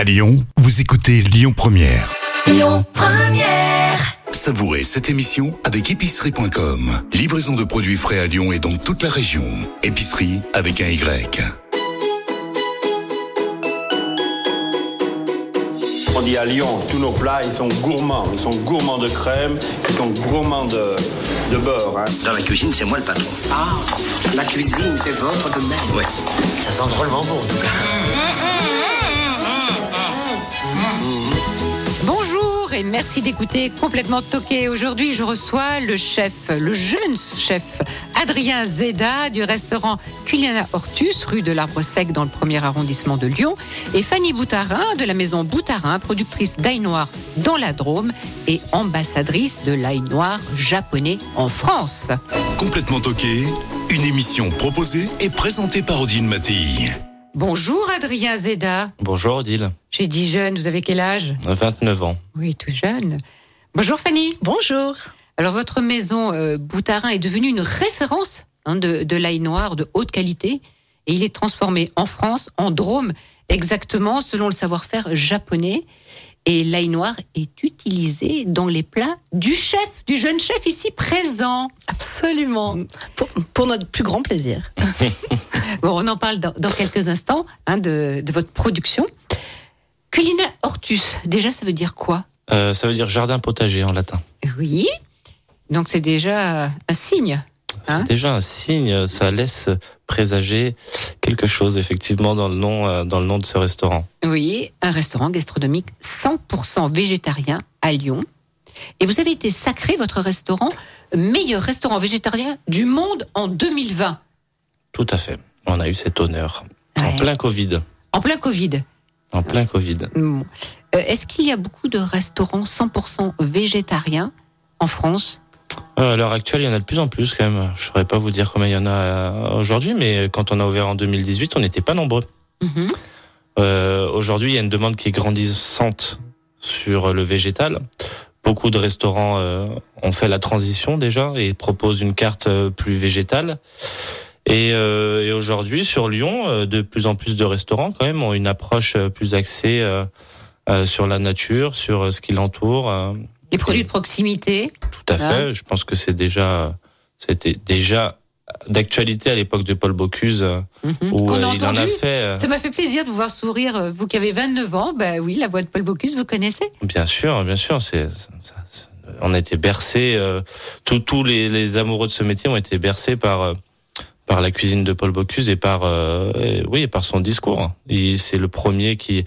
À Lyon, vous écoutez Lyon Première. Lyon Première. Savourez cette émission avec épicerie.com. Livraison de produits frais à Lyon et dans toute la région. Épicerie avec un Y. On dit à Lyon, tous nos plats, ils sont gourmands. Ils sont gourmands de crème, ils sont gourmands de, de beurre. hein. Dans la cuisine, c'est moi le patron. Ah, la cuisine, c'est votre domaine. Ouais. Ça sent drôlement bon, en tout cas. Merci d'écouter Complètement Toqué. Aujourd'hui, je reçois le chef, le jeune chef Adrien Zeda du restaurant Culiana Hortus, rue de l'Arbre Sec dans le premier arrondissement de Lyon, et Fanny Boutarin de la maison Boutarin, productrice d'ail noir dans la Drôme et ambassadrice de l'ail noir japonais en France. Complètement toqué, une émission proposée et présentée par Odile Mattei. Bonjour Adrien Zeda. Bonjour Odile, J'ai dit jeune, vous avez quel âge? 29 ans. Oui, tout jeune. Bonjour Fanny. Bonjour. Alors votre maison euh, Boutarin est devenue une référence hein, de, de l'ail noir de haute qualité et il est transformé en France, en Drôme, exactement selon le savoir-faire japonais. Et l'ail noir est utilisé dans les plats du chef, du jeune chef ici présent. Absolument. Pour, pour notre plus grand plaisir. Bon, on en parle dans, dans quelques instants hein, de, de votre production. Culina Hortus, déjà ça veut dire quoi? Euh, ça veut dire jardin potager en latin. Oui, donc c'est déjà un signe. C'est Hein déjà un signe, ça laisse présager quelque chose effectivement dans le nom, euh, dans le nom de ce restaurant. Oui, un restaurant gastronomique 100% végétarien à Lyon. Et vous avez été sacré, votre restaurant, meilleur restaurant végétarien du monde en 2020. Tout à fait. On a eu cet honneur. En plein Covid. En plein Covid. En plein Covid. Euh, Est-ce qu'il y a beaucoup de restaurants 100% végétariens en France? À l'heure actuelle, il y en a de plus en plus quand même. Je ne saurais pas vous dire combien il y en a euh, aujourd'hui, mais quand on a ouvert en 2018, on n'était pas nombreux. Mhm. Euh, Aujourd'hui, il y a une demande qui est grandissante sur le végétal. Beaucoup de restaurants euh, ont fait la transition déjà et proposent une carte euh, plus végétale. Et, euh, et aujourd'hui, sur Lyon, euh, de plus en plus de restaurants quand même ont une approche euh, plus axée euh, euh, sur la nature, sur euh, ce qui l'entoure. Les produits de proximité tout à fait. Je pense que c'est déjà, c'était déjà d'actualité à l'époque de Paul Bocuse, euh, Mhm. où euh, il en a fait. euh, Ça m'a fait plaisir de vous voir sourire, vous qui avez 29 ans. Ben oui, la voix de Paul Bocuse, vous connaissez Bien sûr, bien sûr, c'est, on a été bercés, euh, tous tous les, les amoureux de ce métier ont été bercés par euh, par la cuisine de Paul Bocuse et par euh, et- oui, et par son discours. Et c'est le premier qui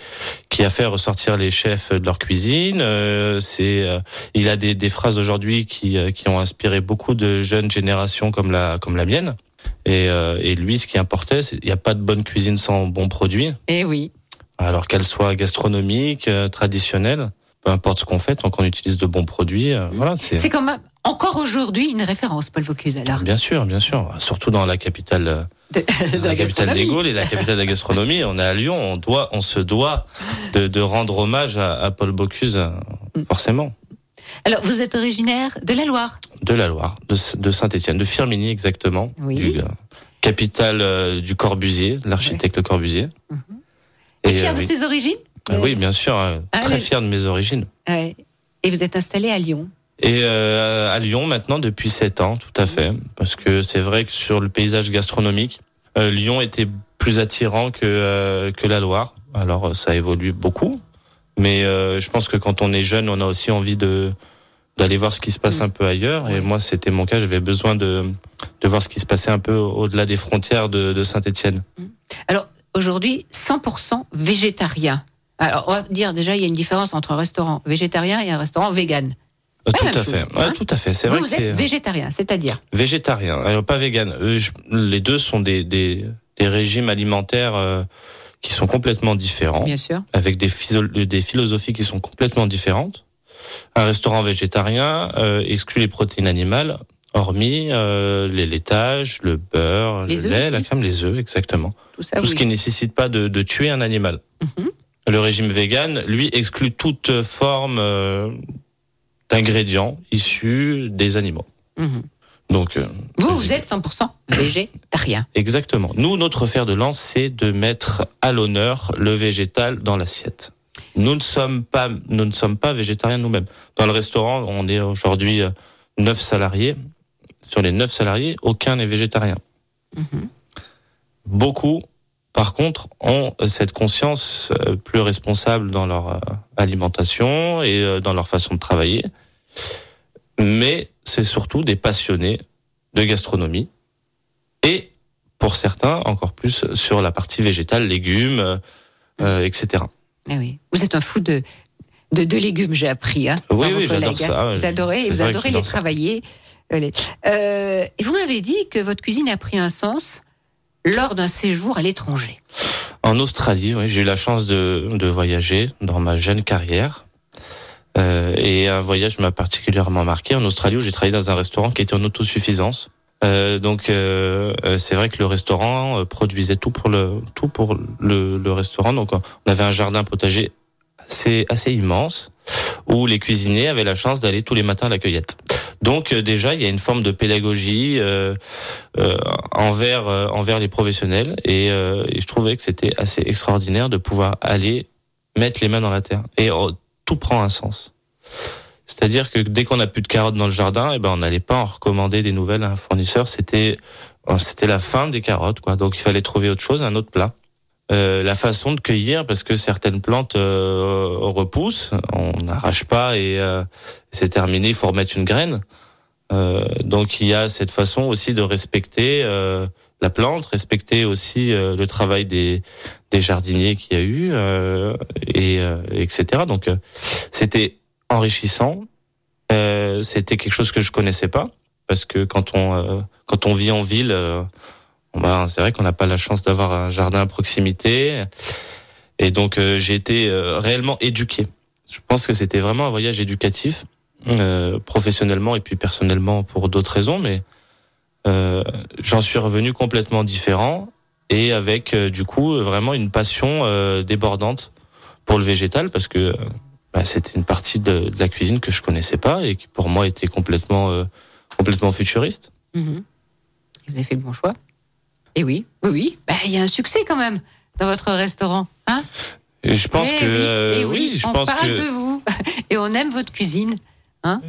qui a fait ressortir les chefs de leur cuisine. Euh, c'est euh, il a des, des phrases aujourd'hui qui euh, qui ont inspiré beaucoup de jeunes générations comme la comme la mienne. Et, euh, et lui, ce qui importait, c'est il n'y a pas de bonne cuisine sans bons produits Eh oui. alors qu'elle soit gastronomique, euh, traditionnelle, peu importe ce qu'on fait, tant qu'on utilise de bons produits, euh, voilà, c'est C'est quand même encore aujourd'hui une référence, Paul Bocuse, alors. bien sûr, bien sûr, surtout dans la capitale, euh, De, de la, la capitale des Gaules et la capitale de la gastronomie. On est à Lyon, on doit, on se doit de, de rendre hommage à, à Paul Bocuse, euh, forcément, Alors, vous êtes originaire de la Loire de la Loire, de, de Saint-Étienne, de Firminy exactement, Oui. du, euh, capitale euh, du Corbusier, l'architecte Corbusier. Et, Et, fier euh, de oui. ses origines? Euh, oui, bien sûr, euh, Ah, très fier de mes origines. Ouais. Et vous êtes installé à Lyon. Et euh, à Lyon maintenant depuis sept ans, tout à fait, parce que c'est vrai que sur le paysage gastronomique, euh, Lyon était plus attirant que euh, que la Loire. Alors euh, ça évolue beaucoup, mais euh, je pense que quand on est jeune, on a aussi envie de d'aller voir ce qui se passe un peu ailleurs. Et moi, c'était mon cas. J'avais besoin de de voir ce qui se passait un peu au-delà des frontières de, de Saint-Étienne. Alors, aujourd'hui, 100% végétarien. Alors, on va dire déjà, il y a une différence entre un restaurant végétarien et un restaurant vegan. Euh, tout hein. tout à fait. C'est Vous, vrai que vous c'est êtes végétarien, c'est-à-dire Végétarien, alors pas vegan. Euh, les deux sont des, des, des régimes alimentaires euh, qui sont complètement différents, Bien sûr. avec des, philosophies qui sont complètement différentes. Un restaurant végétarien euh, exclut les protéines animales, hormis euh, les laitages, le beurre, Les le lait, aussi la crème, les œufs, exactement. Tout ça, Tout ce qui ne nécessite pas de, de tuer un animal. Mhm. Le régime vegan, lui, exclut toute forme euh, d'ingrédients issus des animaux. Mhm. Donc, euh, Vous, vous êtes 100% végétarien. Exactement. Nous, notre fer de lance, c'est de mettre à l'honneur le végétal dans l'assiette. Nous ne sommes pas, nous ne sommes pas végétariens nous-mêmes. Dans le restaurant, on est aujourd'hui euh, neuf salariés. Sur les neuf salariés, aucun n'est végétarien. Beaucoup, par contre, ont cette conscience euh, plus responsable dans leur euh, alimentation et euh, dans leur façon de travailler. Mais c'est surtout des passionnés de gastronomie et pour certains encore plus sur la partie végétale, légumes, euh, euh, etc. Ah oui. Vous êtes un fou de, de, de légumes, j'ai appris. Hein, Oui, oui, j'adore ça, hein. ouais, Vous adorez, vous adorez les ça. travailler. Euh, et vous m'avez dit que votre cuisine a pris un sens lors d'un séjour à l'étranger. En Australie, oui, j'ai eu la chance de, de voyager dans ma jeune carrière. Euh, et un voyage m'a particulièrement marqué en Australie où j'ai travaillé dans un restaurant qui était en autosuffisance. Euh, donc euh, euh, c'est vrai que le restaurant euh, produisait tout pour le tout pour le, le restaurant. Donc on avait un jardin potager assez assez immense où les cuisiniers avaient la chance d'aller tous les matins à la cueillette. Donc euh, déjà il y a une forme de pédagogie euh, euh, envers euh, envers les professionnels et, euh, et je trouvais que c'était assez extraordinaire de pouvoir aller mettre les mains dans la terre et oh, tout prend un sens. C'est-à-dire que dès qu'on a plus de carottes dans le jardin, eh ben on n'allait pas en recommander des nouvelles à un fournisseur. C'était oh, c'était la fin des carottes, quoi. Donc il fallait trouver autre chose, un autre plat. Euh, la façon de cueillir, parce que certaines plantes euh, repoussent, on n'arrache pas et euh, c'est terminé. Il faut remettre une graine. Euh, donc il y a cette façon aussi de respecter euh, la plante, respecter aussi le travail des, des jardiniers qu'il y a eu, et etc. Donc c'était enrichissant. C'était quelque chose que je connaissais pas parce que quand on quand on vit en ville, bah, c'est vrai qu'on n'a pas la chance d'avoir un jardin à proximité. Et donc euh, j'ai été euh, réellement éduqué. Je pense que c'était vraiment un voyage éducatif, euh, professionnellement et puis personnellement pour d'autres raisons, mais j'en suis revenu complètement différent et avec du coup vraiment une passion débordante pour le végétal parce que bah, c'était une partie de, la cuisine que je connaissais pas et qui pour moi était complètement complètement futuriste. Mhm. Vous avez fait le bon choix. Et oui, oui, oui. Bah, Il y a un succès quand même dans votre restaurant. Hein? Et je pense Eh que oui, euh, eh oui, je on pense parle que de vous et on aime votre cuisine.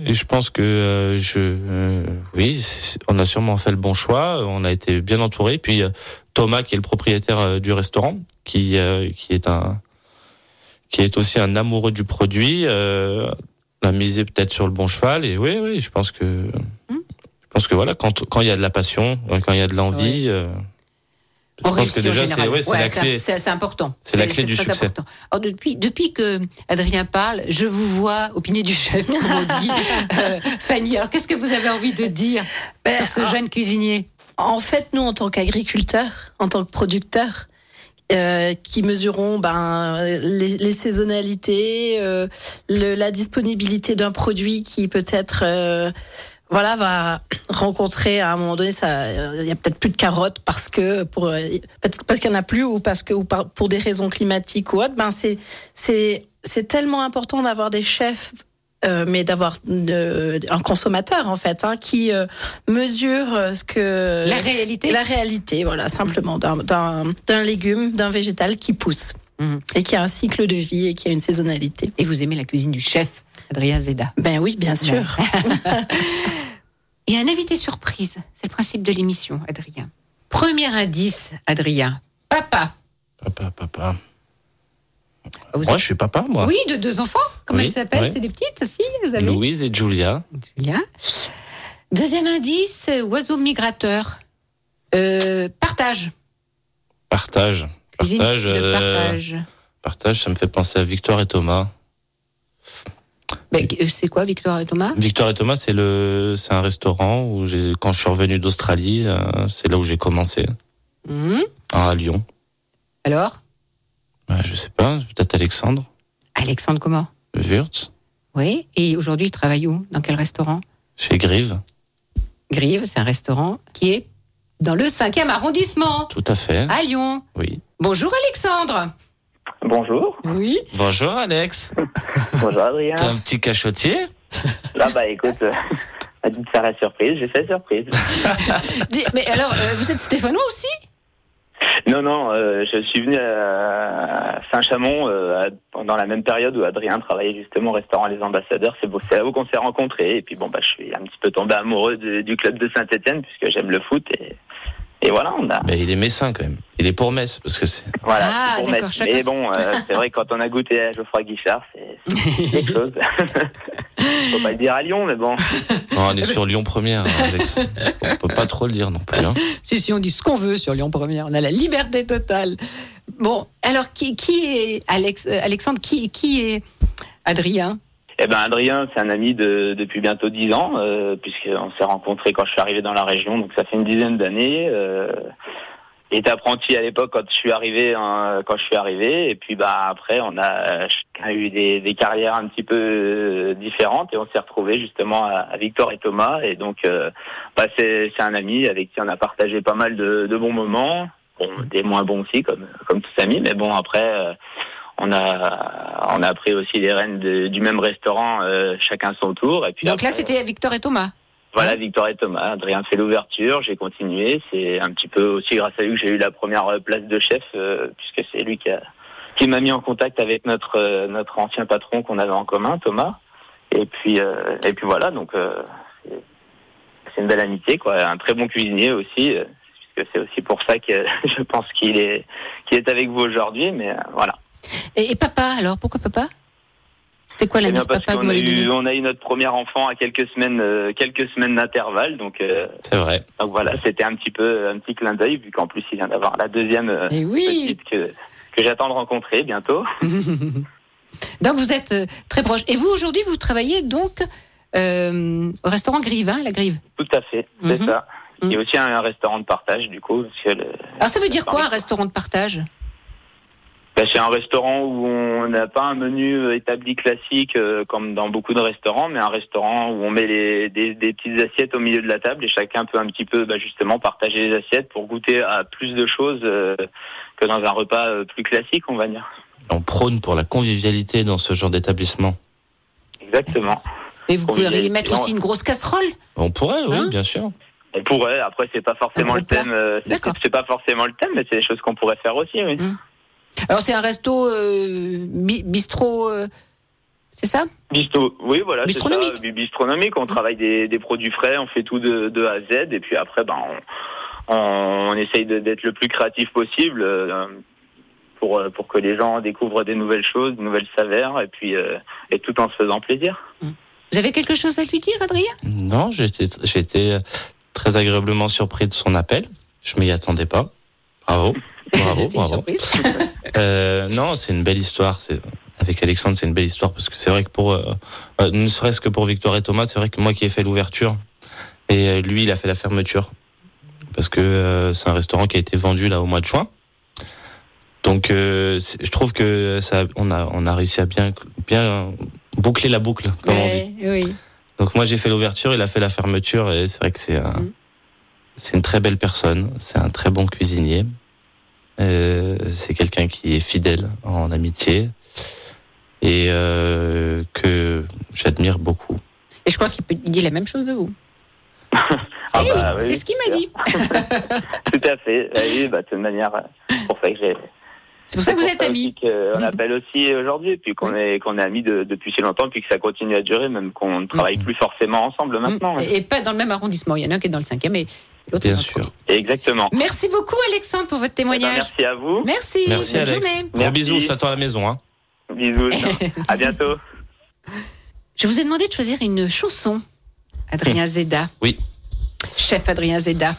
Et je pense que euh, je, euh, oui, on a sûrement fait le bon choix. On a été bien entouré. Puis Thomas, qui est le propriétaire du restaurant, qui qui est un, qui est aussi un amoureux du produit, a misé peut-être sur le bon cheval. Et oui, oui, je pense que, Hmm. je pense que voilà, quand quand il y a de la passion, quand il y a de l'envie, je pense que déjà c'est général. ouais, c'est Ouais, la c'est- clé. C'est c'est important. C'est la clé du succès. important. Alors, depuis, depuis que Adrien parle, je vous vois au panier du chef, comme on dit. Euh, Fanny, alors qu'est-ce que vous avez envie de dire Ben, sur ce jeune cuisinier? En fait, nous, en tant qu'agriculteurs, en tant que producteurs, euh, qui mesurons ben, les, les saisonnalités, euh, le- la disponibilité d'un produit qui peut-être euh, voilà, va rencontrer à un moment donné, ça, il y a peut-être plus de carottes parce que pour parce qu'il y en a plus ou parce que ou par- pour des raisons climatiques ou autres. Ben c'est c'est c'est tellement important d'avoir des chefs. euh, mais d'avoir un consommateur en fait hein, qui euh, mesure euh, ce que La réalité la réalité, voilà, simplement, d'un- légume, d'un végétal qui pousse Mhm. et qui a un cycle de vie et qui a une saisonnalité. Et vous aimez la cuisine du chef, Adrien Zeda. Ben oui, bien sûr. Et un invité surprise, c'est le principe de l'émission, Adrien. Premier indice, Adrien. Papa. Papa, papa. Vous Moi, je suis papa, moi. Oui, de deux enfants. Comment Oui, elles s'appellent oui. C'est des petites filles, vous avez Louise et Julia. Julia. Deuxième indice, oiseau migrateur. Euh, partage. Partage. Partage. euh, partage. Partage, ça me fait penser à Victoire et Thomas. C'est quoi, Victoire et Thomas? Victoire et Thomas, c'est le, c'est un restaurant où quand je suis revenu d'Australie, euh, c'est là où j'ai commencé, Mhm. à Lyon. Alors? Bah, je sais pas, peut-être Alexandre, Alexandre comment? Wurtz, Oui. Et aujourd'hui, il travaille où? Dans quel restaurant? Chez Grive. Grive, c'est un restaurant qui est dans le 5e arrondissement, Tout à fait. à Lyon. Oui. Bonjour Alexandre. Bonjour. Oui. Bonjour Alex. Bonjour Adrien. T'es un petit cachotier? Ah bah écoute, euh, a dit de faire la surprise, j'ai fait la surprise. Mais alors, euh, vous êtes stéphanois aussi? Non, non, euh, je suis venu à Saint-Chamond euh, pendant la même période où Adrien travaillait justement au restaurant Les Ambassadeurs. C'est beau, c'est là où qu'on s'est rencontrés. Et puis bon, bah, je suis un petit peu tombé amoureux de- du club de Saint-Etienne puisque j'aime le foot. Et, et voilà, on a. Mais il est messin quand même. Il est pour Metz parce que c'est. Voilà, Ah, c'est pour Metz. Mais bon, euh, c'est vrai quand on a goûté à Geoffroy Guichard, c'est quelque chose. Faut pas le dire à Lyon, mais bon. Non, on est sur Lyon Première, hein, Alex. On peut pas trop le dire non plus. Hein. Si, si, on dit ce qu'on veut sur Lyon Première. On a la liberté totale. Bon, alors qui, qui est Alex, euh, Alexandre qui, qui est Adrien Eh ben Adrien, c'est un ami de, depuis bientôt dix ans, euh, puisqu'on s'est rencontrés quand je suis arrivé dans la région, donc ça fait une dizaine d'années. Euh, il était apprenti à l'époque quand je suis arrivé, hein, quand je suis arrivé, et puis bah après on a chacun eu des, des carrières un petit peu euh, différentes et on s'est retrouvés justement à, Victor et Thomas, et donc euh, bah, c'est un ami avec qui on a partagé pas mal de, de bons moments, bon, des moins bons aussi comme comme tous amis, mais bon après. Euh, on a on a pris aussi les rênes de- du même restaurant, euh, chacun son tour. Et puis Donc après, là, c'était Victor et Thomas. voilà Victor et Thomas. Adrien fait l'ouverture, j'ai continué. C'est un petit peu aussi grâce à lui que j'ai eu la première euh, place de chef, euh, puisque c'est lui qui a- qui m'a mis en contact avec notre euh, notre ancien patron qu'on avait en commun, Thomas. Et puis euh, et puis voilà, donc euh, c'est- une belle amitié, quoi. Un très bon cuisinier aussi. euh, puisque C'est aussi pour ça que je pense qu'il est qu'il est avec vous aujourd'hui, mais euh, voilà. Et, et papa, alors Pourquoi papa? C'était quoi Eh l'indice parce papa que vous qu'on a eu, on a eu notre premier enfant à quelques semaines, euh, quelques semaines d'intervalle, donc, euh, C'est vrai. donc voilà, c'était un petit peu un petit clin d'œil vu qu'en plus il vient d'avoir la deuxième euh, Eh oui petite que que j'attends de rencontrer bientôt. Donc vous êtes euh, très proche. Et vous, aujourd'hui, vous travaillez donc euh, au restaurant Grive, hein, la Grive? Tout à fait, c'est Mhm. ça. Il y a Mhm. aussi un, un restaurant de partage du coup. Parce que le- Alors ça veut dire quoi, un restaurant de partage? Ben, c'est un restaurant où on n'a pas un menu euh, établi classique euh, comme dans beaucoup de restaurants, mais un restaurant où on met les, des, des petites assiettes au milieu de la table et chacun peut un petit peu bah, justement partager les assiettes pour goûter à plus de choses euh, que dans un repas euh, plus classique, on va dire. On prône pour la convivialité dans ce genre d'établissement. Exactement. Et vous pourriez mettre aussi une grosse casserole On pourrait, oui, Hein bien sûr. On pourrait, après c'est pas forcément le thème, c'est D'accord. c'est pas forcément le thème, mais c'est des choses qu'on pourrait faire aussi, oui. Alors c'est un resto euh, bi- bistrot, euh, c'est ça? Bisto, oui, voilà, c'est ça, Bistronomique. bi- bistronomique. On travaille des, des produits frais, on fait tout de, de A à Z, et puis après, ben, on, on, on essaye de- d'être le plus créatif possible euh, pour euh, pour que les gens découvrent des nouvelles choses, de nouvelles saveurs, et puis et tout en se faisant plaisir. Vous avez quelque chose à lui dire, Adrien? Non, j'ai été, j'ai été très agréablement surpris de son appel. Je m'y attendais pas. Bravo. Bravo, bravo. Euh, non, c'est une belle histoire. C'est avec Alexandre, c'est une belle histoire parce que c'est vrai que pour, euh, euh, ne serait-ce que pour Victoire et Thomas, c'est vrai que moi qui ai fait l'ouverture et euh, lui, il a fait la fermeture parce que euh, c'est un restaurant qui a été vendu là au mois de juin. Donc, euh, je trouve que ça, on a, on a réussi à bien, bien boucler la boucle, comme on dit. Oui. Donc moi j'ai fait l'ouverture, il a fait la fermeture et c'est vrai que c'est un, Mm. c'est une très belle personne, c'est un très bon cuisinier, c'est quelqu'un qui est fidèle en amitié et euh, que j'admire beaucoup. Et je crois qu'il dit la même chose de vous. Ah Eh bah oui, oui, c'est ce qu'il m'a dit. Tout à fait. Ah oui, bah, de toute manière, euh, c'est pour ça que j'ai. C'est pour ça que vous êtes amis. qu'on appelle aussi aujourd'hui, puis qu'on est qu'on est amis de- depuis si longtemps, puis que ça continue à durer, même qu'on ne travaille plus forcément ensemble maintenant. Mm. Et et pas dans le même arrondissement. Il y en a un qui est dans le cinquième et l'autre Bien sûr. Exactement. Merci beaucoup, Alexandre, pour votre Eh ben, témoignage. merci à vous. Merci. Merci Bonne Alex. journée. Gros Merci. bisous, je t'attends à la maison. Hein. Bisous. à bientôt. Je vous ai demandé de choisir une chanson. Adrien Zeda. Oui. Chef Adrien Zeda.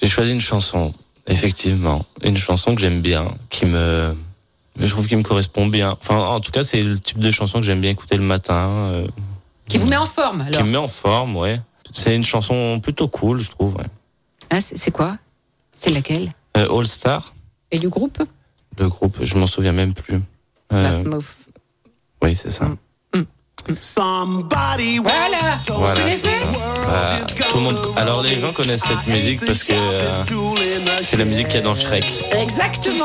J'ai choisi une chanson, effectivement, une chanson que j'aime bien, qui me, je trouve qu'il me correspond bien. Enfin, en tout cas, c'est le type de chanson que j'aime bien écouter le matin. euh, Qui vous met en forme, qui alors. me met en forme, ouais. C'est une chanson plutôt cool, je trouve. Ouais. Hein, c'est quoi? C'est laquelle? Euh, All Star, Et du groupe? Le groupe, je m'en souviens même plus. Euh, Fast Move. oui, c'est ça. Voilà Vous Voilà, connaissez c'est ça. Voilà. tout le monde. Alors les gens connaissent cette musique parce que euh, c'est la musique qu'il y a dans Shrek. Exactement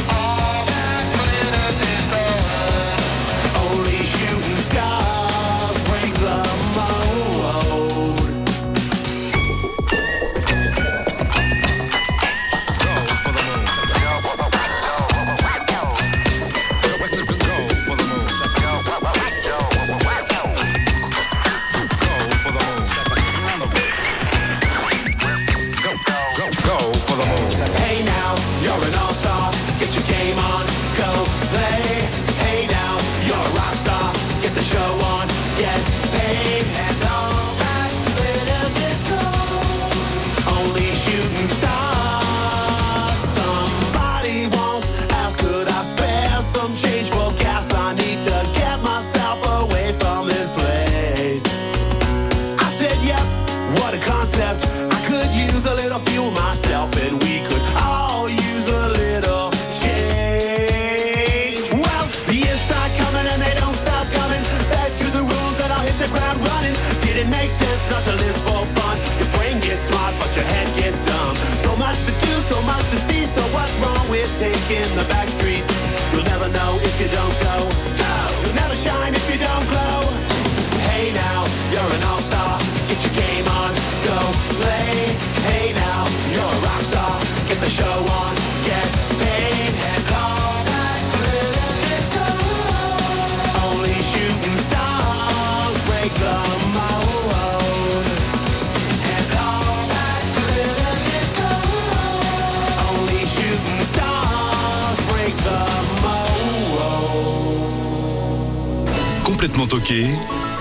Complètement toqué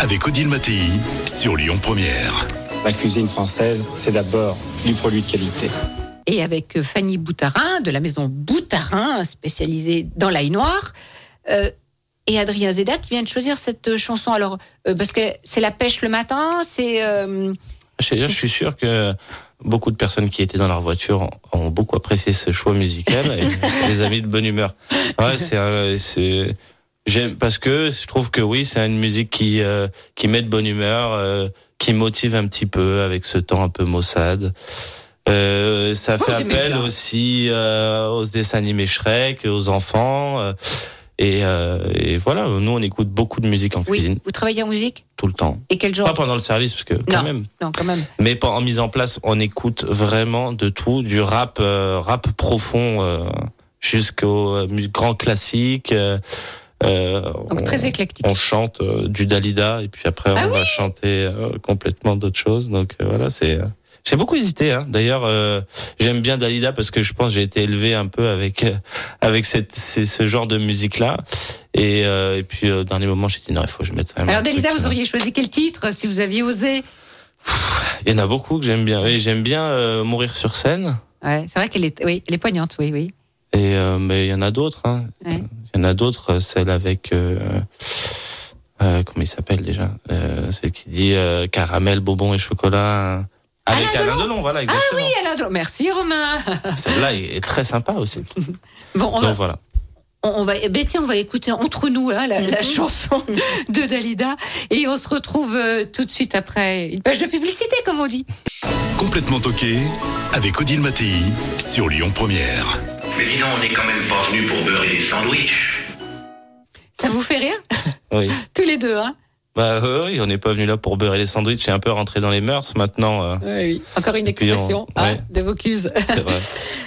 avec Odile Mattei sur Lyon Première. La cuisine française, c'est d'abord du produit de qualité. Et avec euh, Fanny Boutarin, de la maison Boutarin, spécialisée dans l'ail noir. Euh, et Adrien Zeda qui vient de choisir cette euh, chanson. Alors, euh, parce que c'est la pêche le matin, c'est. euh, Je, suis sûr que beaucoup de personnes qui étaient dans leur voiture ont beaucoup apprécié ce choix musical et les amis de bonne humeur. Ouais, c'est, j'aime parce que je trouve que oui, c'est une musique qui euh, qui met de bonne humeur, euh, qui motive un petit peu avec ce temps un peu maussade. Euh, ça fait appel aussi aux dessins animés Shrek, aux enfants. et, et voilà, nous on écoute beaucoup de musique en oui, cuisine vous travaillez en musique? Tout le temps. Et quel genre Pas pendant le service parce que quand Non. même. Non, quand même. Mais en mise en place, on écoute vraiment de tout, du rap, rap profond jusqu'au grand classique. Euh, Donc on, très éclectique. on chante euh, du Dalida et puis après Ah on va chanter euh, complètement d'autres choses. Donc voilà, c'est. j'ai beaucoup hésité. Hein. D'ailleurs, euh, j'aime bien Dalida parce que je pense que j'ai été élevé un peu avec euh, avec cette, ce genre de musique là. Et, euh, et puis au dernier moment, j'ai dit non, il faut que je mette. Alors, Dalida, vous auriez choisi quel titre si vous aviez osé? Il y en a beaucoup que j'aime bien. Oui, j'aime bien mourir sur scène. Ouais, c'est vrai qu'elle est, oui, elle est poignante, oui, oui. Et euh, mais il y en a d'autres. Hein. Ouais. Il y en a d'autres. euh, Celle avec euh, euh, comment il s'appelle déjà euh, Celle qui dit euh, caramel, bonbon et chocolat. hein. Avec Alain Alain Delon, voilà exactement. Ah oui, Alain Delon. Merci, Romain. Celle-là est très sympa aussi. Bon, on va, Donc voilà. on, on va, ben, tiens, on va écouter entre nous hein, la, la chanson de Dalida et on se retrouve euh, tout de suite après une page de publicité, comme on dit. Complètement toqué avec Odile Mattei sur Lyon Première. Mais dis donc, on n'est quand même pas venu pour beurrer des sandwichs. Ça vous fait rire Oui. Tous les deux, hein Bah euh, oui, on n'est pas venu là pour beurrer les sandwichs. C'est un peu rentré dans les mœurs maintenant. euh, Oui, Encore une puis on- expression hein, ouais. de Vaucluse. c'est vrai.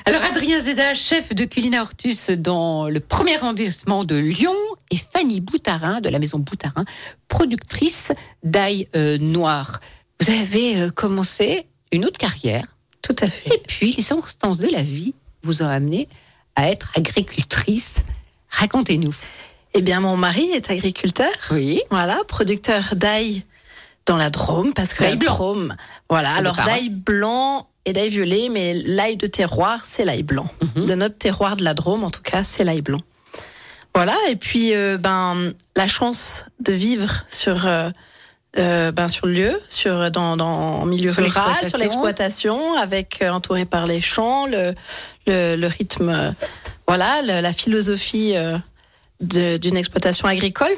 Alors Adrien Zeda, chef de Culina Hortus dans le premier arrondissement de Lyon, et Fanny Boutarin de la maison Boutarin, productrice d'ail euh, noir. Vous avez euh, commencé une autre carrière. Tout à fait. Et puis les circonstances de la vie vous ont amené à être agricultrice. Racontez-nous. Eh bien, mon mari est agriculteur. Oui. Voilà, producteur d'ail dans la Drôme, parce que la blanc. Drôme, voilà. Alors d'ail blanc et d'ail violet, mais l'ail de terroir, c'est l'ail blanc. Mhm. De notre terroir de la Drôme, en tout cas, c'est l'ail blanc. Voilà. Et puis, euh, ben, la chance de vivre sur. euh, euh, ben sur le lieu, sur dans, dans en milieu Sur rural, sur l'exploitation, avec euh, entouré par les champs, le le, rythme, euh, voilà, la philosophie euh, d'une exploitation agricole.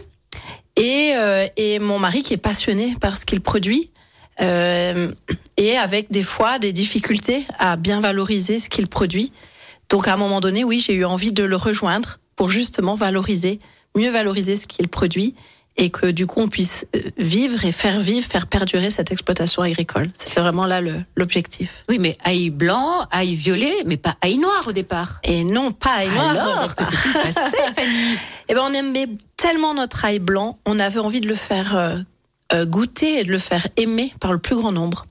Et, euh, et mon mari qui est passionné par ce qu'il produit et avec des fois des difficultés à bien valoriser ce qu'il produit. Donc à un moment donné, oui, j'ai eu envie de le rejoindre pour justement valoriser, mieux valoriser ce qu'il produit et que du coup on puisse euh, vivre et faire vivre, faire perdurer cette exploitation agricole. C'était vraiment là l'objectif. Oui, mais ail blanc, ail violet, mais pas ail noir au départ. Et non, pas ail noir. Alors, que s'est-il passé, Fanny? Eh ben, on aimait tellement notre ail blanc, on avait envie de le faire euh, euh, goûter et de le faire aimer par le plus grand nombre.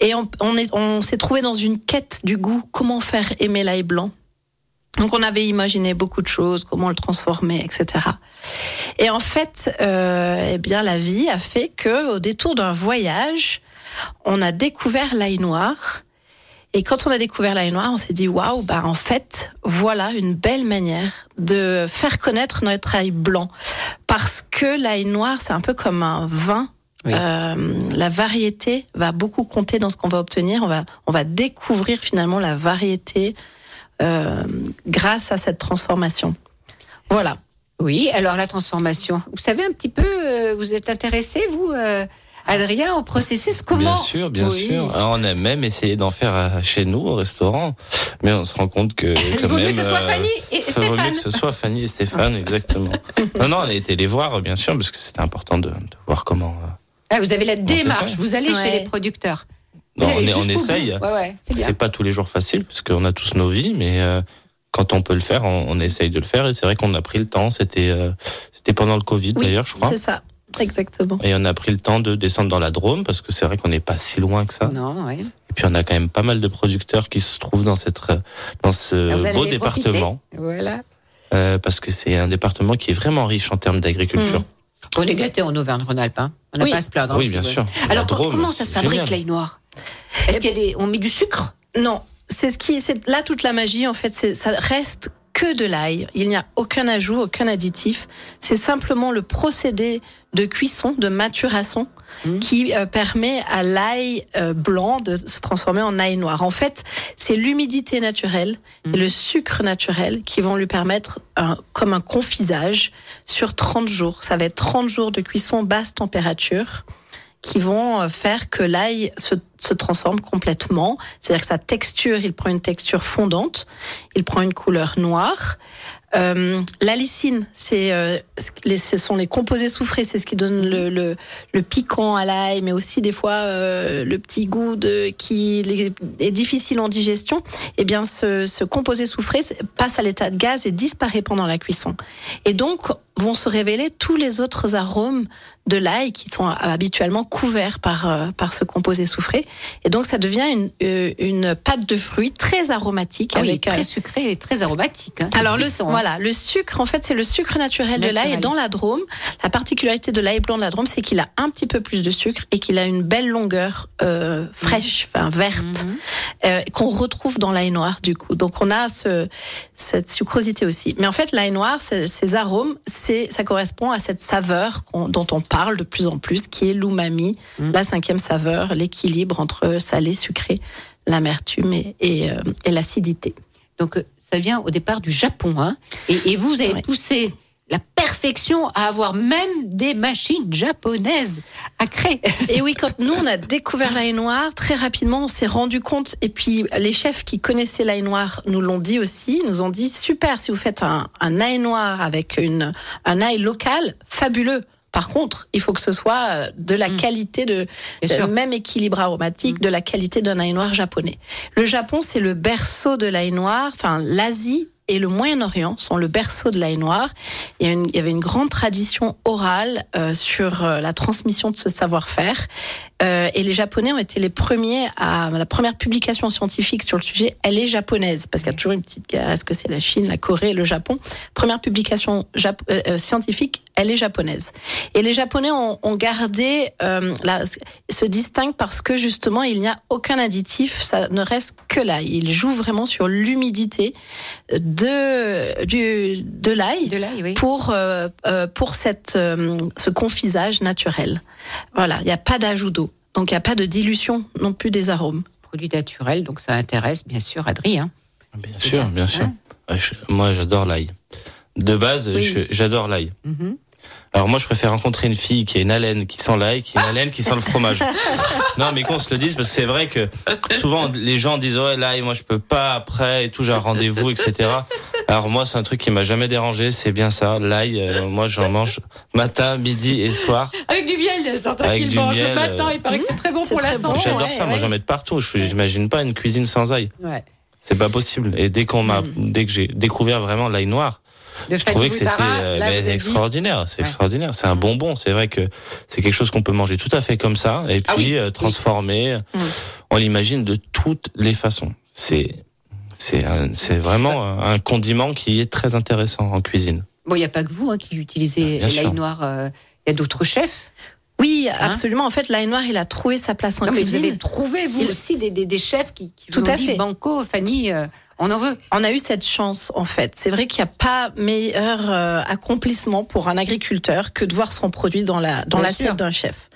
Et on, on s'est trouvé dans une quête du goût, comment faire aimer l'ail blanc. Donc on avait imaginé beaucoup de choses, comment le transformer, etc. Et en fait, euh, eh bien la vie a fait que au détour d'un voyage, on a découvert l'ail noir. Et quand on a découvert l'ail noir, on s'est dit waouh, bah en fait, voilà une belle manière de faire connaître notre ail blanc, parce que l'ail noir, c'est un peu comme un vin. Euh, la variété va beaucoup compter dans ce qu'on va obtenir. On va, on va découvrir finalement la variété grâce à cette transformation. Voilà. Oui, alors la transformation. Vous savez un petit peu, euh, vous êtes intéressé, vous, euh, Adrien, au processus Comment Bien sûr, bien Oui. sûr. Alors, on a même essayé d'en faire euh, chez nous au restaurant, mais on se rend compte que quand vaut mieux même, que ce soit euh, Fanny et ça vaut mieux Stéphane. que ce soit Fanny et Stéphane, exactement. non, non, on a été les voir, bien sûr, parce que c'était important de, de voir comment. euh, Ah, Vous avez la démarche, vous allez Ouais. chez les producteurs. Non, on, est- on essaye. Ouais, ouais, c'est pas tous les jours facile parce qu'on a tous nos vies, mais euh, quand on peut le faire, on, on essaye de le faire. Et c'est vrai qu'on a pris le temps. C'était euh, c'était pendant le Covid Oui, d'ailleurs, je crois. c'est ça. Exactement. Et on a pris le temps de descendre dans la Drôme parce que c'est vrai qu'on n'est pas si loin que ça. Non, ouais. Et puis on a quand même pas mal de producteurs qui se trouvent dans cette euh, dans ce beau département profiter. Voilà. euh, parce que c'est un département qui est vraiment riche en termes d'agriculture. On est gâtés en Auvergne-Rhône-Alpes. hein. On n'a Oui. pas à se plaindre. Oui, aussi, bien ouais. sûr. Alors, Drôme, comment ça se fabrique l'ail noir Est-ce qu'il y a des... On met du sucre? Non, c'est ce qui, c'est là toute la magie. En fait, c'est ça reste que de l'ail. Il n'y a aucun ajout, aucun additif. C'est simplement le procédé de cuisson, de maturation, qui euh, permet à l'ail euh, blanc de se transformer en ail noir. En fait, c'est l'humidité naturelle et le sucre naturel qui vont lui permettre, un, comme un confisage, sur 30 jours. Ça va être 30 jours de cuisson basse température qui vont euh, faire que l'ail se, se transforme complètement. C'est-à-dire que sa texture, il prend une texture fondante, il prend une couleur noire. Euh, la lysine, c'est, euh, ce sont les composés soufrés, c'est ce qui donne le, le, le piquant à l'ail, mais aussi des fois euh, le petit goût de, qui est difficile en digestion. Eh bien, ce, ce composé soufré passe à l'état de gaz et disparaît pendant la cuisson. Et donc, vont se révéler tous les autres arômes de l'ail qui sont habituellement couverts par, euh, par ce composé soufré. Et donc, ça devient une, euh, une pâte de fruits très aromatique. Ah oui, avec très un- sucré et très aromatique. hein. Alors le, hein. voilà, le sucre, en fait, c'est le sucre naturel, de l'ail. Et dans la Drôme, la particularité de l'ail blanc de la Drôme, c'est qu'il a un petit peu plus de sucre et qu'il a une belle longueur euh, fraîche, enfin verte, euh, qu'on retrouve dans l'ail noir du coup. Donc on a ce, cette sucrosité aussi. Mais en fait, l'ail noir, ces arômes, c'est ça correspond à cette saveur dont on parle de plus en plus, qui est l'umami, la cinquième saveur, l'équilibre entre salé, sucré, l'amertume et, et, euh, et l'acidité. Donc, euh, ça vient au départ du Japon. Hein. Et, et vous avez poussé la perfection à avoir même des machines japonaises à créer. Et oui, quand nous on a découvert l'ail noir, très rapidement on s'est rendu compte, et puis les chefs qui connaissaient l'ail noir nous l'ont dit aussi, nous ont dit super, si vous faites un, un ail noir avec une, un ail local, fabuleux. Par contre, il faut que ce soit euh, de la qualité de, Mm. Bien de sûr. Mm. même équilibre aromatique, de la qualité d'un ail noir japonais. Le Japon, c'est le berceau de l'ail noir. Enfin, l'Asie et le Moyen-Orient sont le berceau de l'ail noir. Il y, avait une grande tradition orale euh, sur euh, la transmission de ce savoir-faire. Euh, et les Japonais ont été les premiers à la première publication scientifique sur le sujet. Elle est japonaise parce qu'il y a toujours une petite guerre. Est-ce que c'est la Chine, la Corée, le Japon? Première publication scientifique, elle est japonaise. Et les Japonais ont, gardé la, se distinguent parce que justement il n'y a aucun additif, ça ne reste que l'ail. Ils jouent vraiment sur l'humidité de du de l'ail De l'ail, oui. pour euh, euh, pour cette euh, ce confisage naturel. Voilà, il n'y a pas d'ajout d'eau, donc il n'y a pas de dilution non plus des arômes. Produit naturel, donc ça intéresse bien sûr Adrien. Bien sûr, bien sûr. Je- moi, j'adore l'ail. De base, Oui. j'adore l'ail. Mhm. Alors moi, je préfère rencontrer une fille qui a une haleine qui sent l'ail, qui a une haleine qui sent le fromage. non, mais qu'on se le dise parce que c'est vrai que souvent les gens disent ouais l'ail, moi je peux pas après et tout, j'ai un rendez-vous, etc. Alors moi, c'est un truc qui m'a jamais dérangé, c'est bien ça. L'ail, euh, moi j'en mange matin, midi et soir. Avec du miel, certains Avec du mangent miel, le matin, euh, il paraît que c'est très bon C'est pour la santé. J'adore ouais, ça, moi j'en mets de partout. Je j'imagine pas une cuisine sans ail. Ouais. C'est pas possible. Et dès qu'on m'a, dès que j'ai découvert vraiment l'ail noir, De je trouvais que c'était euh, extraordinaire. C'est Ouais. extraordinaire. C'est un bonbon. C'est vrai que c'est quelque chose qu'on peut manger tout à fait comme ça et puis Ah oui, euh, oui. transformer. On l'imagine de toutes les façons. C'est c'est vraiment un condiment qui est très intéressant en cuisine. Bon, il n'y a pas que vous hein, qui utilisez l'ail noir. euh, Il y a d'autres chefs. Oui, absolument. En fait, l'ail noir, il a trouvé sa place en Hein mais vous cuisine. avez trouvé, vous Il- aussi, des, des, des chefs qui, qui Tout vous ont à dit, fait. Banco, Fanny, euh, on en veut. On a eu cette chance, en fait. C'est vrai qu'il n'y a pas meilleur euh, accomplissement pour un agriculteur que de voir son produit dans la dans l'assiette d'un chef.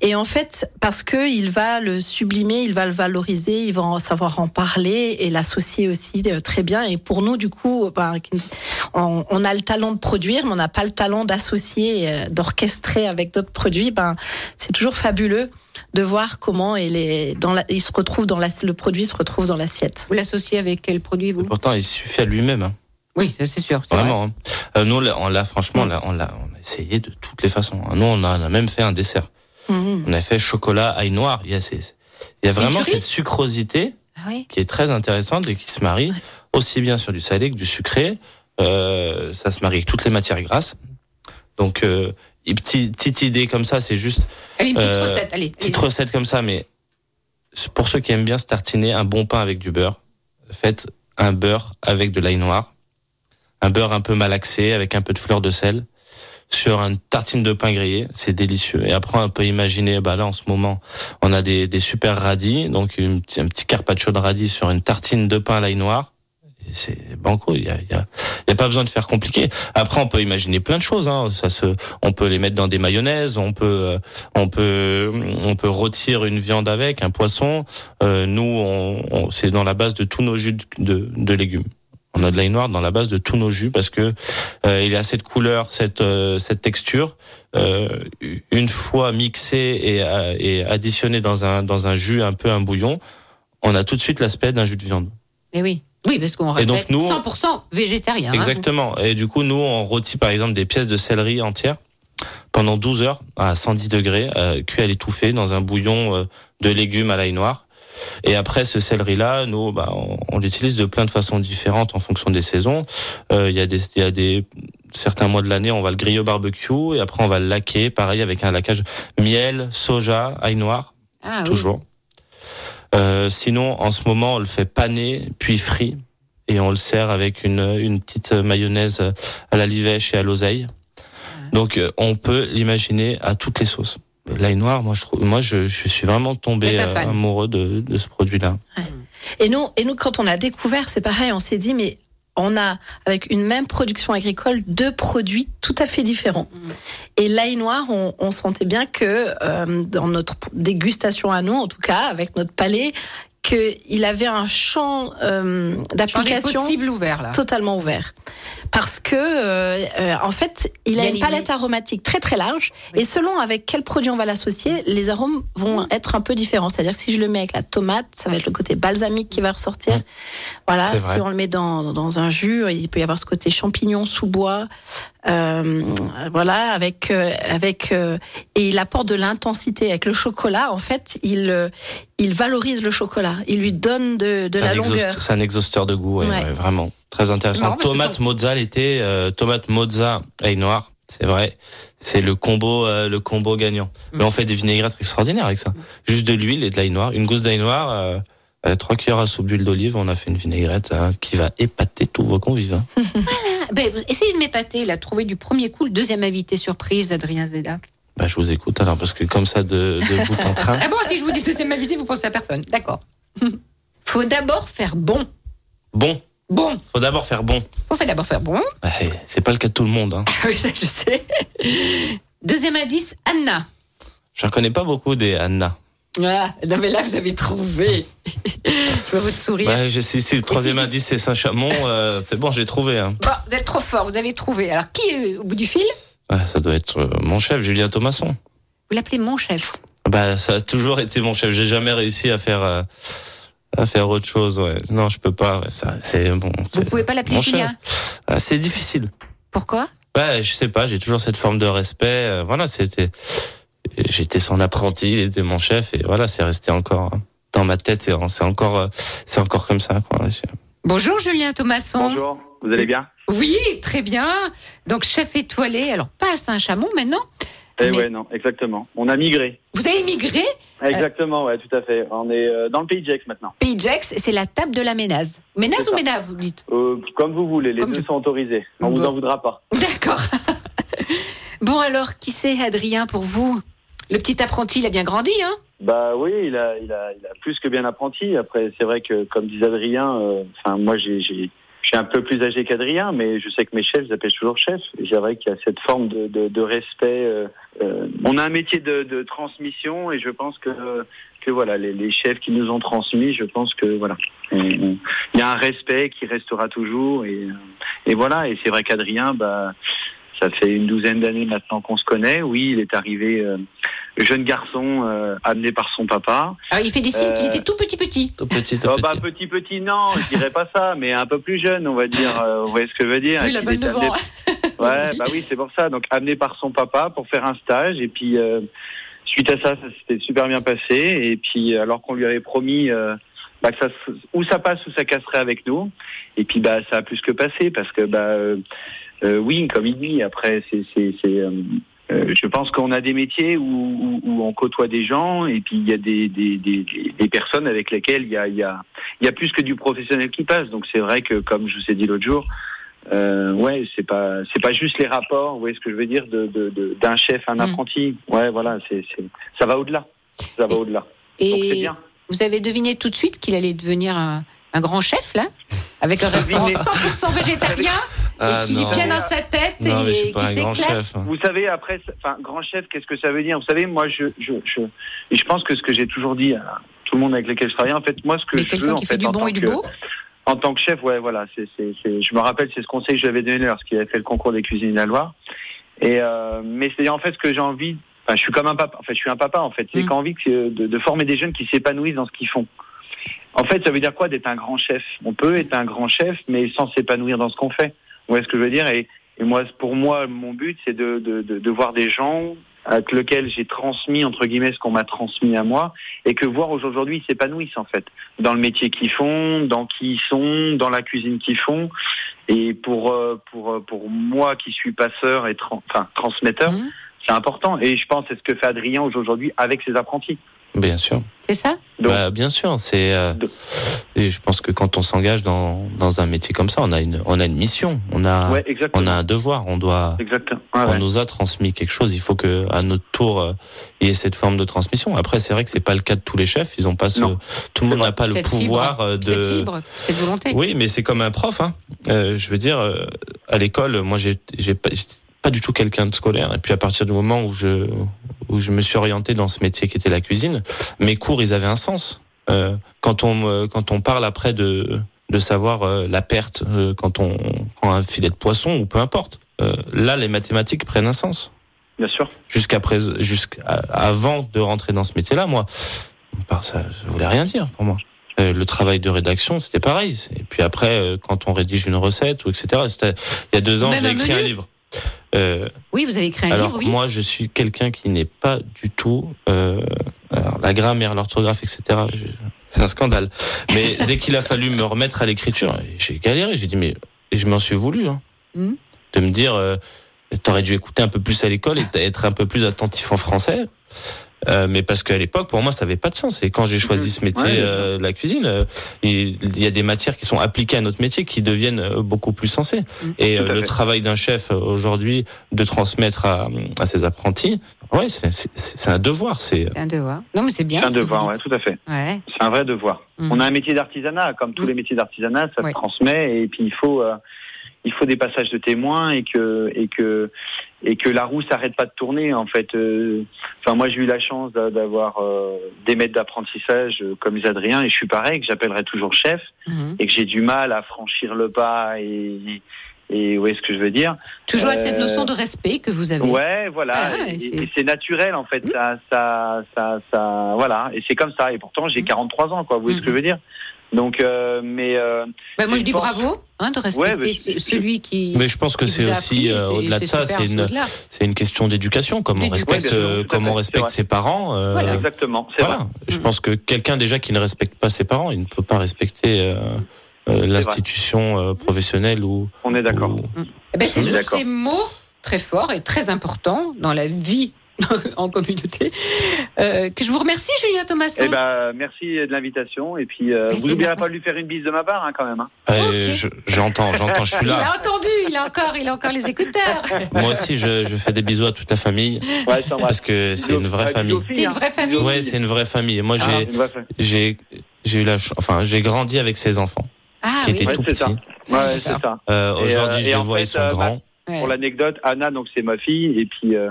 Et en fait, parce que il va le sublimer, il va le valoriser, il va en savoir en parler et l'associer aussi euh, très bien. Et pour nous, du coup, ben, on, on a le talent de produire, mais on n'a pas le talent d'associer, euh, d'orchestrer avec d'autres produits. Ben, c'est toujours fabuleux de voir comment il est dans la, il se retrouve dans la, le produit se retrouve dans l'assiette. Vous l'associez avec quel produit, vous? Pourtant, il suffit à lui-même. hein. Oui, c'est sûr. Vraiment. hein. Euh, nous, on l'a- franchement, on l'a, on l'a, on a essayé de toutes les façons. hein. Nous, on a, on a même fait un dessert. Mhm. On a fait chocolat ail noir. Il y a, ces- il y a vraiment cette sucrosité Ah oui. qui est très intéressante et qui se marie aussi bien sur du salé que du sucré. Euh, ça se marie avec toutes les matières grasses. Donc, euh, petite, petite idée comme ça, c'est juste Allez, une petite Euh, recette. Allez, petite allez. recette comme ça, mais pour ceux qui aiment bien se tartiner un bon pain avec du beurre, faites un beurre avec de l'ail noir, un beurre un peu malaxé avec un peu de fleur de sel sur une tartine de pain grillé, c'est délicieux. Et après, on peut imaginer, bah là, en ce moment, on a des, des super radis, donc une, un petit carpaccio de radis sur une tartine de pain à l'ail noir. Et C'est banco, il y a, y, a, y a pas besoin de faire compliqué. Après, on peut imaginer plein de choses. Hein. Ça se, on peut les mettre dans des mayonnaises, on peut, euh, on peut, on peut rôtir une viande avec un poisson. Euh, nous, on, on- c'est dans la base de tous nos jus de, de, de légumes. On a de l'ail noir dans la base de tous nos jus parce que euh, il a cette couleur, cette euh, cette texture. Euh, une fois mixé et, euh, et additionné dans un dans un jus un peu un bouillon, on a tout de suite l'aspect d'un jus de viande. Eh oui. Oui, parce qu'on Et donc, répète nous, on- 100% végétarien. hein, Exactement. Et du coup, nous, on rôtit par exemple des pièces de céleri entières pendant 12 heures à 110 degrés, euh, cuit à l'étouffée dans un bouillon euh, de légumes à l'ail noir. Et après, ce céleri-là, nous, bah, on, on l'utilise de plein de façons différentes en fonction des saisons. Euh, Il y a des, il y a des certains mois de l'année, on va le griller au barbecue et après on va le laquer, pareil avec un laquage miel, soja, ail noir, Ah oui. Euh, sinon, en ce moment, on le fait paner puis frit et on le sert avec une, une petite mayonnaise à la livèche et à l'oseille. Donc, euh, on peut l'imaginer à toutes les sauces. L'ail noir, moi, je trouve, moi, je, je suis vraiment tombé euh, amoureux de, de ce produit-là. Et nous, et nous, quand on a découvert, c'est pareil, on s'est dit, mais on a, avec une même production agricole, deux produits tout à fait différents. Et l'ail noir, on, on sentait bien que, euh, dans notre dégustation à nous, en tout cas, avec notre palais, qu'il avait un champ euh, d'application possibles ouvert, là. totalement ouvert. Parce que euh, euh, en fait, il a Il y a une palette aromatique très très large et selon avec quel produit on va l'associer, les arômes vont être un peu différents. C'est-à-dire que si je le mets avec la tomate, ça va être le côté balsamique qui va ressortir. Voilà, si on le met dans, dans un jus, il peut y avoir ce côté champignon sous bois. Euh, voilà, avec euh, avec euh, et il apporte de l'intensité avec le chocolat. En fait, il il valorise le chocolat. Il lui donne de, la longueur. c'est un exhausteur de goût, ouais, Ouais. ouais, vraiment. Très intéressant. marrant que Tomate mozza l'été, euh, tomate mozza ail noir, c'est vrai. C'est le combo, euh, le combo gagnant. Mm. Mais on fait des vinaigrettes extraordinaires avec ça. Juste de l'huile et de l'ail noir. Une gousse d'ail noir, euh, euh, trois cuillères à soupe d'huile d'olive. On a fait une vinaigrette euh, qui va épater tous vos convives. hein. Ben, essayez de m'épater, là, trouver du premier coup le deuxième invité surprise, Adrien Zeda. Bah, je vous écoute alors parce que comme ça de, de bout en train. Ah bon, si je vous dis deuxième invité, vous pensez à personne. D'accord. Faut d'abord faire bon. Bon, Bon. faut d'abord faire bon. Faut d'abord faire bon. C'est pas le cas de tout le monde. Hein. oui, ça, je sais. Deuxième indice, Anna. J'en connais pas beaucoup des Anna. Ah, non, mais là, vous avez trouvé. je vois votre sourire. Bah, je, si, si le troisième je indice c'est Saint-Chamond, euh, c'est bon, j'ai trouvé. Hein. Bon, vous êtes trop fort, vous avez trouvé. Alors, qui est au bout du fil? Ouais, ça doit être euh, mon chef, Julien Thomasson. Vous l'appelez mon chef. Bah, ça a toujours été mon chef. J'ai jamais réussi à faire euh, à faire autre chose. Ouais. Non, je peux pas. ouais, ça, c'est bon. Vous pouvez pas l'appeler. Julien Ah, c'est difficile. Pourquoi? Ouais, je sais pas. J'ai toujours cette forme de respect. euh, voilà, c'était. J'étais son apprenti, il était mon chef et voilà, c'est resté encore hein, dans ma tête. C'est c'est encore euh, c'est encore comme ça. Quoi. Bonjour Julien Thomasson. Bonjour, vous allez bien? Oui, très bien. Donc chef étoilé, alors pas à Saint-Chamond maintenant. Eh Mais- ouais, non, exactement. On a migré. Vous avez migré? Exactement, ouais, tout à fait. On est euh, dans le pays Gex maintenant. Pays Jex, c'est la table de la Ménaz. Ménaz ou Ménaz, vous dites? Euh, comme vous voulez, les Comme deux sont autorisés. On vous Bon. en voudra pas. D'accord. bon alors, qui c'est Adrien pour vous? Le petit apprenti, il a bien grandi, hein? Bah oui, il a, il a, il a plus que bien apprenti. Après, c'est vrai que, comme disait Adrien, euh, enfin moi j'ai, je suis un peu plus âgé qu'Adrien, mais je sais que mes chefs s'appellent toujours chefs. Et c'est vrai qu'il y a cette forme de, de, de respect. euh, euh, on a un métier de, de transmission, et je pense que, que voilà, les, les chefs qui nous ont transmis, je pense que voilà, il y a un respect qui restera toujours. Et, euh, et voilà, et c'est vrai qu'Adrien, bah ça fait une douzaine d'années maintenant qu'on se connaît. Oui, il est arrivé euh, jeune garçon euh, amené par son papa. Alors il fait des signes qu'il Euh, était tout petit petit. Tout petit, tout Oh, petit. bah, petit petit non, je dirais pas ça, mais un peu plus jeune, on va dire. euh, vous voyez ce que je veux dire Oui, il a Qu'il est 29 amené- ans. Ouais, bah oui, c'est pour ça. Donc amené par son papa pour faire un stage et puis euh, suite à ça, ça s'était super bien passé et puis alors qu'on lui avait promis euh, bah, que ça se- ou ça passe ou ça casserait avec nous et puis bah ça a plus que passé parce que bah euh, euh, oui, comme il dit, après c'est c'est c'est euh, je pense qu'on a des métiers où, où, où on côtoie des gens et puis il y a des, des, des, des- personnes avec lesquelles il y a, il y, a, il y a plus que du professionnel qui passe. Donc c'est vrai que, comme je vous ai dit l'autre jour, euh, ouais, c'est pas c'est pas juste les rapports, vous voyez ce que je veux dire, de de- de- d'un chef, un Mm. apprenti. Ouais, voilà, c'est c'est ça va au-delà, ça va au-delà. Donc c'est Et bien. vous avez deviné tout de suite qu'il allait devenir un, un grand chef, là Avec un restaurant Deviné. 100% végétarien Ah, et qui non. est bien dans sa tête Non, et qui s'éclate. chef. hein. Vous savez, après, c'est- enfin, grand chef, qu'est-ce que ça veut dire? Vous savez, moi, je, je, je, et je pense que ce que j'ai toujours dit à tout le monde avec lequel je travaille, en fait, moi, ce que Mais je veux, en fait, fait du en bon et du que- beau En tant que chef, ouais, voilà, c'est, c'est, c'est, je me rappelle, c'est ce conseil que je lui avais donné lorsqu'il avait fait le concours des cuisines de la Loire. Et euh, mais c'est en fait ce que j'ai envie. Enfin, je suis comme un papa. En fait, je suis un papa. En fait, j'ai Mm. envie que- de, de former des jeunes qui s'épanouissent dans ce qu'ils font. En fait, ça veut dire quoi d'être un grand chef? On peut être un grand chef, mais sans s'épanouir dans ce qu'on fait. Vous voyez ce que je veux dire? Et, et moi, pour moi, mon but, c'est de, de, de, de voir des gens avec lesquels j'ai transmis entre guillemets ce qu'on m'a transmis à moi et que voir aujourd'hui ils s'épanouissent en fait dans le métier qu'ils font, dans qui ils sont, dans la cuisine qu'ils font. Et pour euh, pour euh, pour moi qui suis passeur et enfin transmetteur, Mhm. c'est important. Et je pense que c'est ce que fait Adrien aujourd'hui avec ses apprentis. Bien sûr. C'est ça? Donc- Bah, bien sûr, c'est euh, et je pense que quand on s'engage dans dans un métier comme ça, on a une on a une mission, on a ouais, exactement. on a un devoir, on doit Exactement. Ouais, on ouais. nous a transmis quelque chose, il faut que à notre tour euh, il y ait cette forme de transmission. Après c'est vrai que c'est pas le cas de tous les chefs, ils ont pas ce Non. tout le monde n'a pas le pouvoir fibre, euh, de Cette fibre, cette volonté. Oui, mais c'est comme un prof. Hein. Euh, je veux dire, euh, à l'école, moi, j'ai j'ai pas, pas du tout quelqu'un de scolaire. Et puis à partir du moment où je où je me suis orienté dans ce métier qui était la cuisine, mes cours, ils avaient un sens. Euh, quand on me- quand on parle après de de savoir euh, la perte euh, quand on prend un filet de poisson ou peu importe. Euh, là, les mathématiques prennent un sens. Bien sûr. Jusqu'à présent, jusqu'à avant de rentrer dans ce métier-là, moi, bah, ça, ça voulait rien dire pour moi. Euh, le travail de rédaction, c'était pareil. Et puis après, euh, quand on rédige une recette ou etc. c'était- Il y a deux ans, j'ai écrit un livre. Euh, Oui, vous avez écrit un alors livre, oui. moi, je suis quelqu'un qui n'est pas du tout euh, alors, la grammaire, l'orthographe, etc. C'est un scandale. Mais dès qu'il a fallu me remettre à l'écriture, j'ai galéré. J'ai dit mais et je m'en suis voulu hein, Mhm. de me dire euh, t'aurais dû écouter un peu plus à l'école et être un peu plus attentif en français. Euh, mais parce qu'à l'époque, pour moi, ça avait pas de sens. Et quand j'ai choisi ce métier, Ouais, euh, de la cuisine, euh, il y a des matières qui sont appliquées à notre métier qui deviennent euh, beaucoup plus sensées. Et euh, à le travail d'un chef aujourd'hui, de transmettre à, à ses apprentis, ouais, c'est- c'est c'est un devoir. C'est C'est un devoir. Non, mais c'est bien. C'est un ce devoir, ouais, tout à fait. Ouais. C'est un vrai devoir. Mm. On a un métier d'artisanat, comme tous les métiers d'artisanat, ça Ouais. se transmet et puis il faut euh, il faut des passages de témoins et que et que et que la roue s'arrête pas de tourner en fait. Euh, Enfin moi j'ai eu la chance d'a- d'avoir euh, des maîtres d'apprentissage euh, comme les Adrien et je suis pareil que j'appellerai toujours chef Mhm. et que j'ai du mal à franchir le pas et et où est-ce que je veux dire Toujours avec cette notion de respect que vous avez. Ouais, voilà. Ah, et c'est- et c'est naturel en fait. Ça, ça, ça, ça, voilà. Et c'est comme ça. Et pourtant, j'ai 43 ans, quoi. Vous voyez ce que je veux dire? Donc, euh, mais euh, Bah, moi, je dis pense- bravo hein, de respecter Ouais, je- celui qui. Mais je pense que c'est aussi euh, au-delà de ça, c'est une c'est une question d'éducation, comme on respecte Ouais, comme on respecte ses parents. euh, Voilà. exactement. Voilà. vrai. Je pense que quelqu'un déjà qui ne respecte pas ses parents, il ne peut pas respecter euh, euh, l'institution professionnelle ou. On est d'accord. ou- Eh ben, c'est ces mots très forts et très importants dans la vie en communauté euh, que je vous remercie, Julien Thomasson. Eh ben, merci de l'invitation. Et puis, euh, vous c'est n'oublierez pas de lui faire une bise de ma part, hein, quand même. hein. Euh, je- J'entends, j'entends, je suis il là. a entendu, il a encore, il a encore les écouteurs. Moi aussi, je, je fais des bisous à toute la famille Ouais, parce que c'est une vraie famille. C'est une vraie famille. Ouais, c'est une vraie famille. Moi, Ah, j'ai eu la enfin j'ai grandi avec ses enfants Ah qui oui. étaient Ouais, tout petits. Ouais, c'est ça. Euh, Aujourd'hui, euh, je les vois, fait, ils sont euh, grands. Ouais. Pour l'anecdote, Anna, donc c'est ma fille, et puis euh,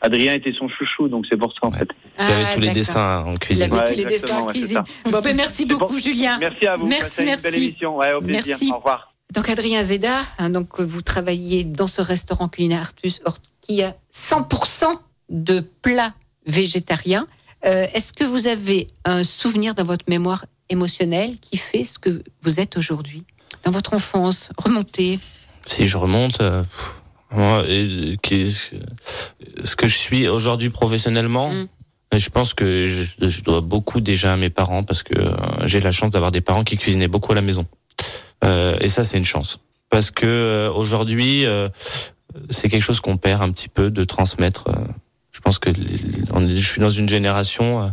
Adrien était son chouchou, donc c'est pour ça en Ouais. fait. Ah, J'avais tous les dessins en Il cuisine. avait Ouais, tous les dessins en cuisine. Bon, ben, merci bon. beaucoup, Julien. Merci à vous. Merci, Passez une merci. belle émission. Ouais, au plaisir. Merci. Au revoir. Donc Adrien Zeda, hein, donc vous travaillez dans ce restaurant culinaire Artus qui a 100% de plats végétariens. Euh, Est-ce que vous avez un souvenir dans votre mémoire émotionnelle qui fait ce que vous êtes aujourd'hui? Dans votre enfance remontée Si je remonte, euh, pff, moi, et, ce que je suis aujourd'hui professionnellement, Mm. je pense que je, je dois beaucoup déjà à mes parents parce que euh, j'ai la chance d'avoir des parents qui cuisinaient beaucoup à la maison. Euh, et ça, c'est une chance. Parce que euh, aujourd'hui, euh, c'est quelque chose qu'on perd un petit peu de transmettre. je pense que les- on est- je suis dans une génération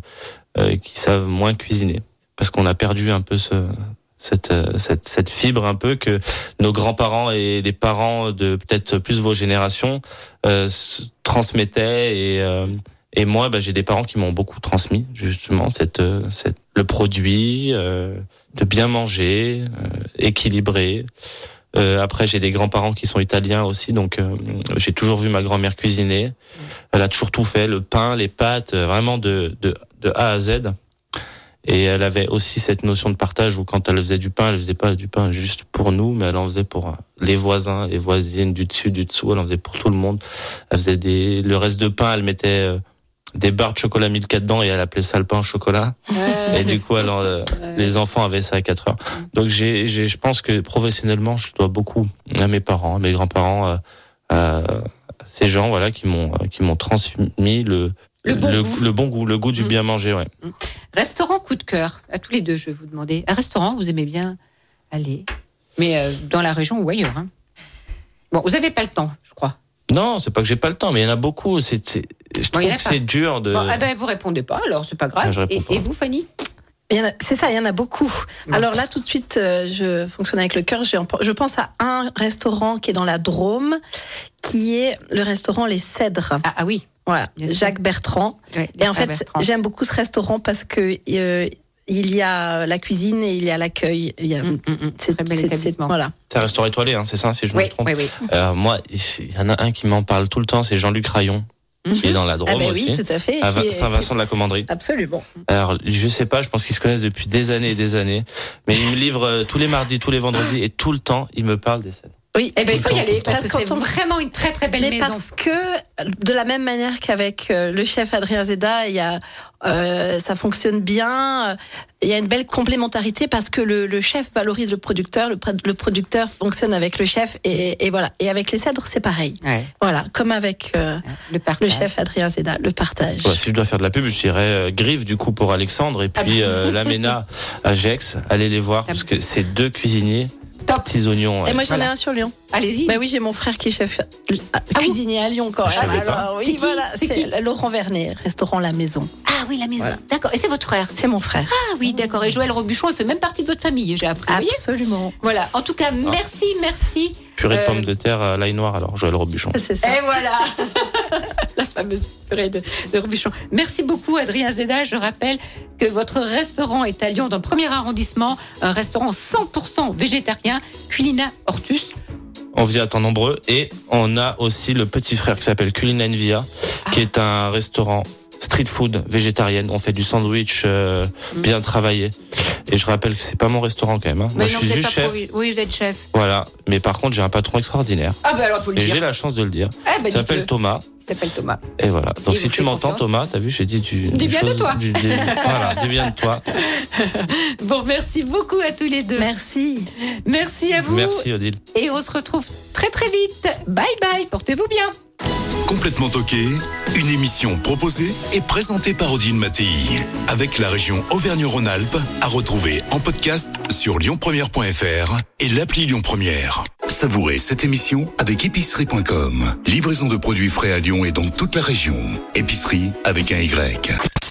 euh, qui savent moins cuisiner parce qu'on a perdu un peu ce, cette, euh, cette, cette fibre un peu que nos grands-parents et les parents de peut-être plus vos générations euh, transmettaient et euh, et moi bah, j'ai des parents qui m'ont beaucoup transmis justement cette, euh, cette le produit euh, de bien manger euh, équilibré. Euh, après j'ai des grands-parents qui sont italiens aussi donc euh, j'ai toujours vu ma grand-mère cuisiner. Elle a toujours tout fait le pain les pâtes vraiment de de de A à Z et elle avait aussi cette notion de partage où quand elle faisait du pain, elle faisait pas du pain juste pour nous, mais elle en faisait pour euh, les voisins, les voisines du dessus, du dessous. Elle en faisait pour tout le monde. Elle faisait des, le reste de pain, elle mettait euh, des barres de chocolat Milka dedans et elle appelait ça le pain au chocolat. Et du coup, euh, les enfants avaient ça à 4 heures. Donc j'ai, j'ai, je pense que professionnellement, je dois beaucoup à mes parents, à mes grands-parents, euh, à ces gens, voilà, qui m'ont, qui m'ont transmis le, Le bon goût. le bon goût, le goût du Mm. bien manger, ouais. Restaurant coup de cœur, à tous les deux, je vais vous demander. Un restaurant, vous aimez bien aller, mais euh, dans la région ou ailleurs. hein. Bon, vous n'avez pas le temps, je crois. Non, c'est pas que j'ai pas le temps, mais il y en a beaucoup. C'est, c'est- je trouve que c'est dur de. Bon, ah ben, vous répondez pas, alors c'est pas grave. Ah, je et, pas. et vous, Fanny? A- C'est ça, il y en a beaucoup. Alors là, tout de suite, euh, je fonctionne avec le cœur. J'ai- Je pense à un restaurant qui est dans la Drôme, qui est le restaurant Les Cèdres. ah, ah oui. Voilà. Jacques Bertrand. Et en fait, j'aime beaucoup ce restaurant parce que euh, il y a la cuisine et il y a l'accueil. Il y a Mm, mm, mm. c'est- Très bel c'est- c'est- établissement. Voilà. C'est un restaurant étoilé, hein, c'est ça, si je Oui, me trompe. oui, oui. Euh, moi, il y en a un qui m'en parle tout le temps, c'est Jean-Luc Rayon. qui est dans la Drôme Ah ben aussi. oui, tout à fait. Saint-Vincent de la Commanderie. Absolument. Alors, je sais pas, je pense qu'ils se connaissent depuis des années et des années. Mais ils me livrent euh, tous les mardis, tous les vendredis et tout le temps, ils me parlent des scènes. Oui. Eh ben, il faut y aller parce que Parce c'est quand on- vraiment une très très belle Mais maison. parce que de la même manière qu'avec euh, le chef Adrien Zeda, il y a, euh, ça fonctionne bien. euh, Il y a une belle complémentarité parce que le, le chef valorise le producteur, le, pro- le producteur fonctionne avec le chef et, et voilà. Et avec les cèdres, c'est pareil. Ouais. Voilà, comme avec euh, Le chef Adrien Zeda, le partage. Si je dois faire de la pub, je dirais euh, Grive du coup pour Alexandre et puis euh, Lamena à Gex. Allez les voir parce que c'est deux cuisiniers. Top. Petits oignons. Et moi j'en ai un sur Lyon. Allez-y. Bah oui, j'ai mon frère qui est chef euh, bon cuisinier à Lyon quand Ah, même. Alors, oui, qui voilà, C'est Laurent Vernet, restaurant La Maison. Ah oui, la maison. Voilà. D'accord. Et c'est votre frère C'est mon frère. Ah oui, d'accord. Et Joël Robuchon, il fait même partie de votre famille, j'ai appris. Absolument. Voilà. En tout cas, merci, merci. Purée de Euh, pommes de terre à l'ail noir alors Joël Robuchon. C'est ça. Et voilà La fameuse purée de, de Robuchon. Merci beaucoup, Adrien Zeda. Je rappelle que votre restaurant est à Lyon, dans le premier arrondissement. Un restaurant 100% végétarien, Culina Hortus. On vit à temps nombreux et on a aussi le petit frère qui s'appelle Culina Envia, qui est un restaurant street food végétarienne. On fait du sandwich euh, bien travaillé. Et je rappelle que c'est pas mon restaurant quand même. hein. Moi, je suis juste chef. Oui, vous êtes chef. Voilà. Mais par contre, j'ai un patron extraordinaire. Ah ben alors, il faut le Et j'ai la chance de le dire. Ah ben, Il s'appelle. Thomas. Il s'appelle Thomas. Et voilà. Donc si tu m'entends. Thomas, t'as vu, j'ai dit du. Dis bien de toi. du- des- voilà, dis bien de toi. Bon, merci beaucoup à tous les deux. Merci. Merci à vous. Merci Odile. Et on se retrouve très très vite. Bye bye. Portez-vous bien. Complètement toqué, une émission proposée et présentée par Odile Mattei. Avec la région Auvergne-Rhône-Alpes, à retrouver en podcast sur lyonpremière.fr et l'appli Lyon Première. Savourez cette émission avec épicerie.com. Livraison de produits frais à Lyon et dans toute la région. Épicerie avec un Y.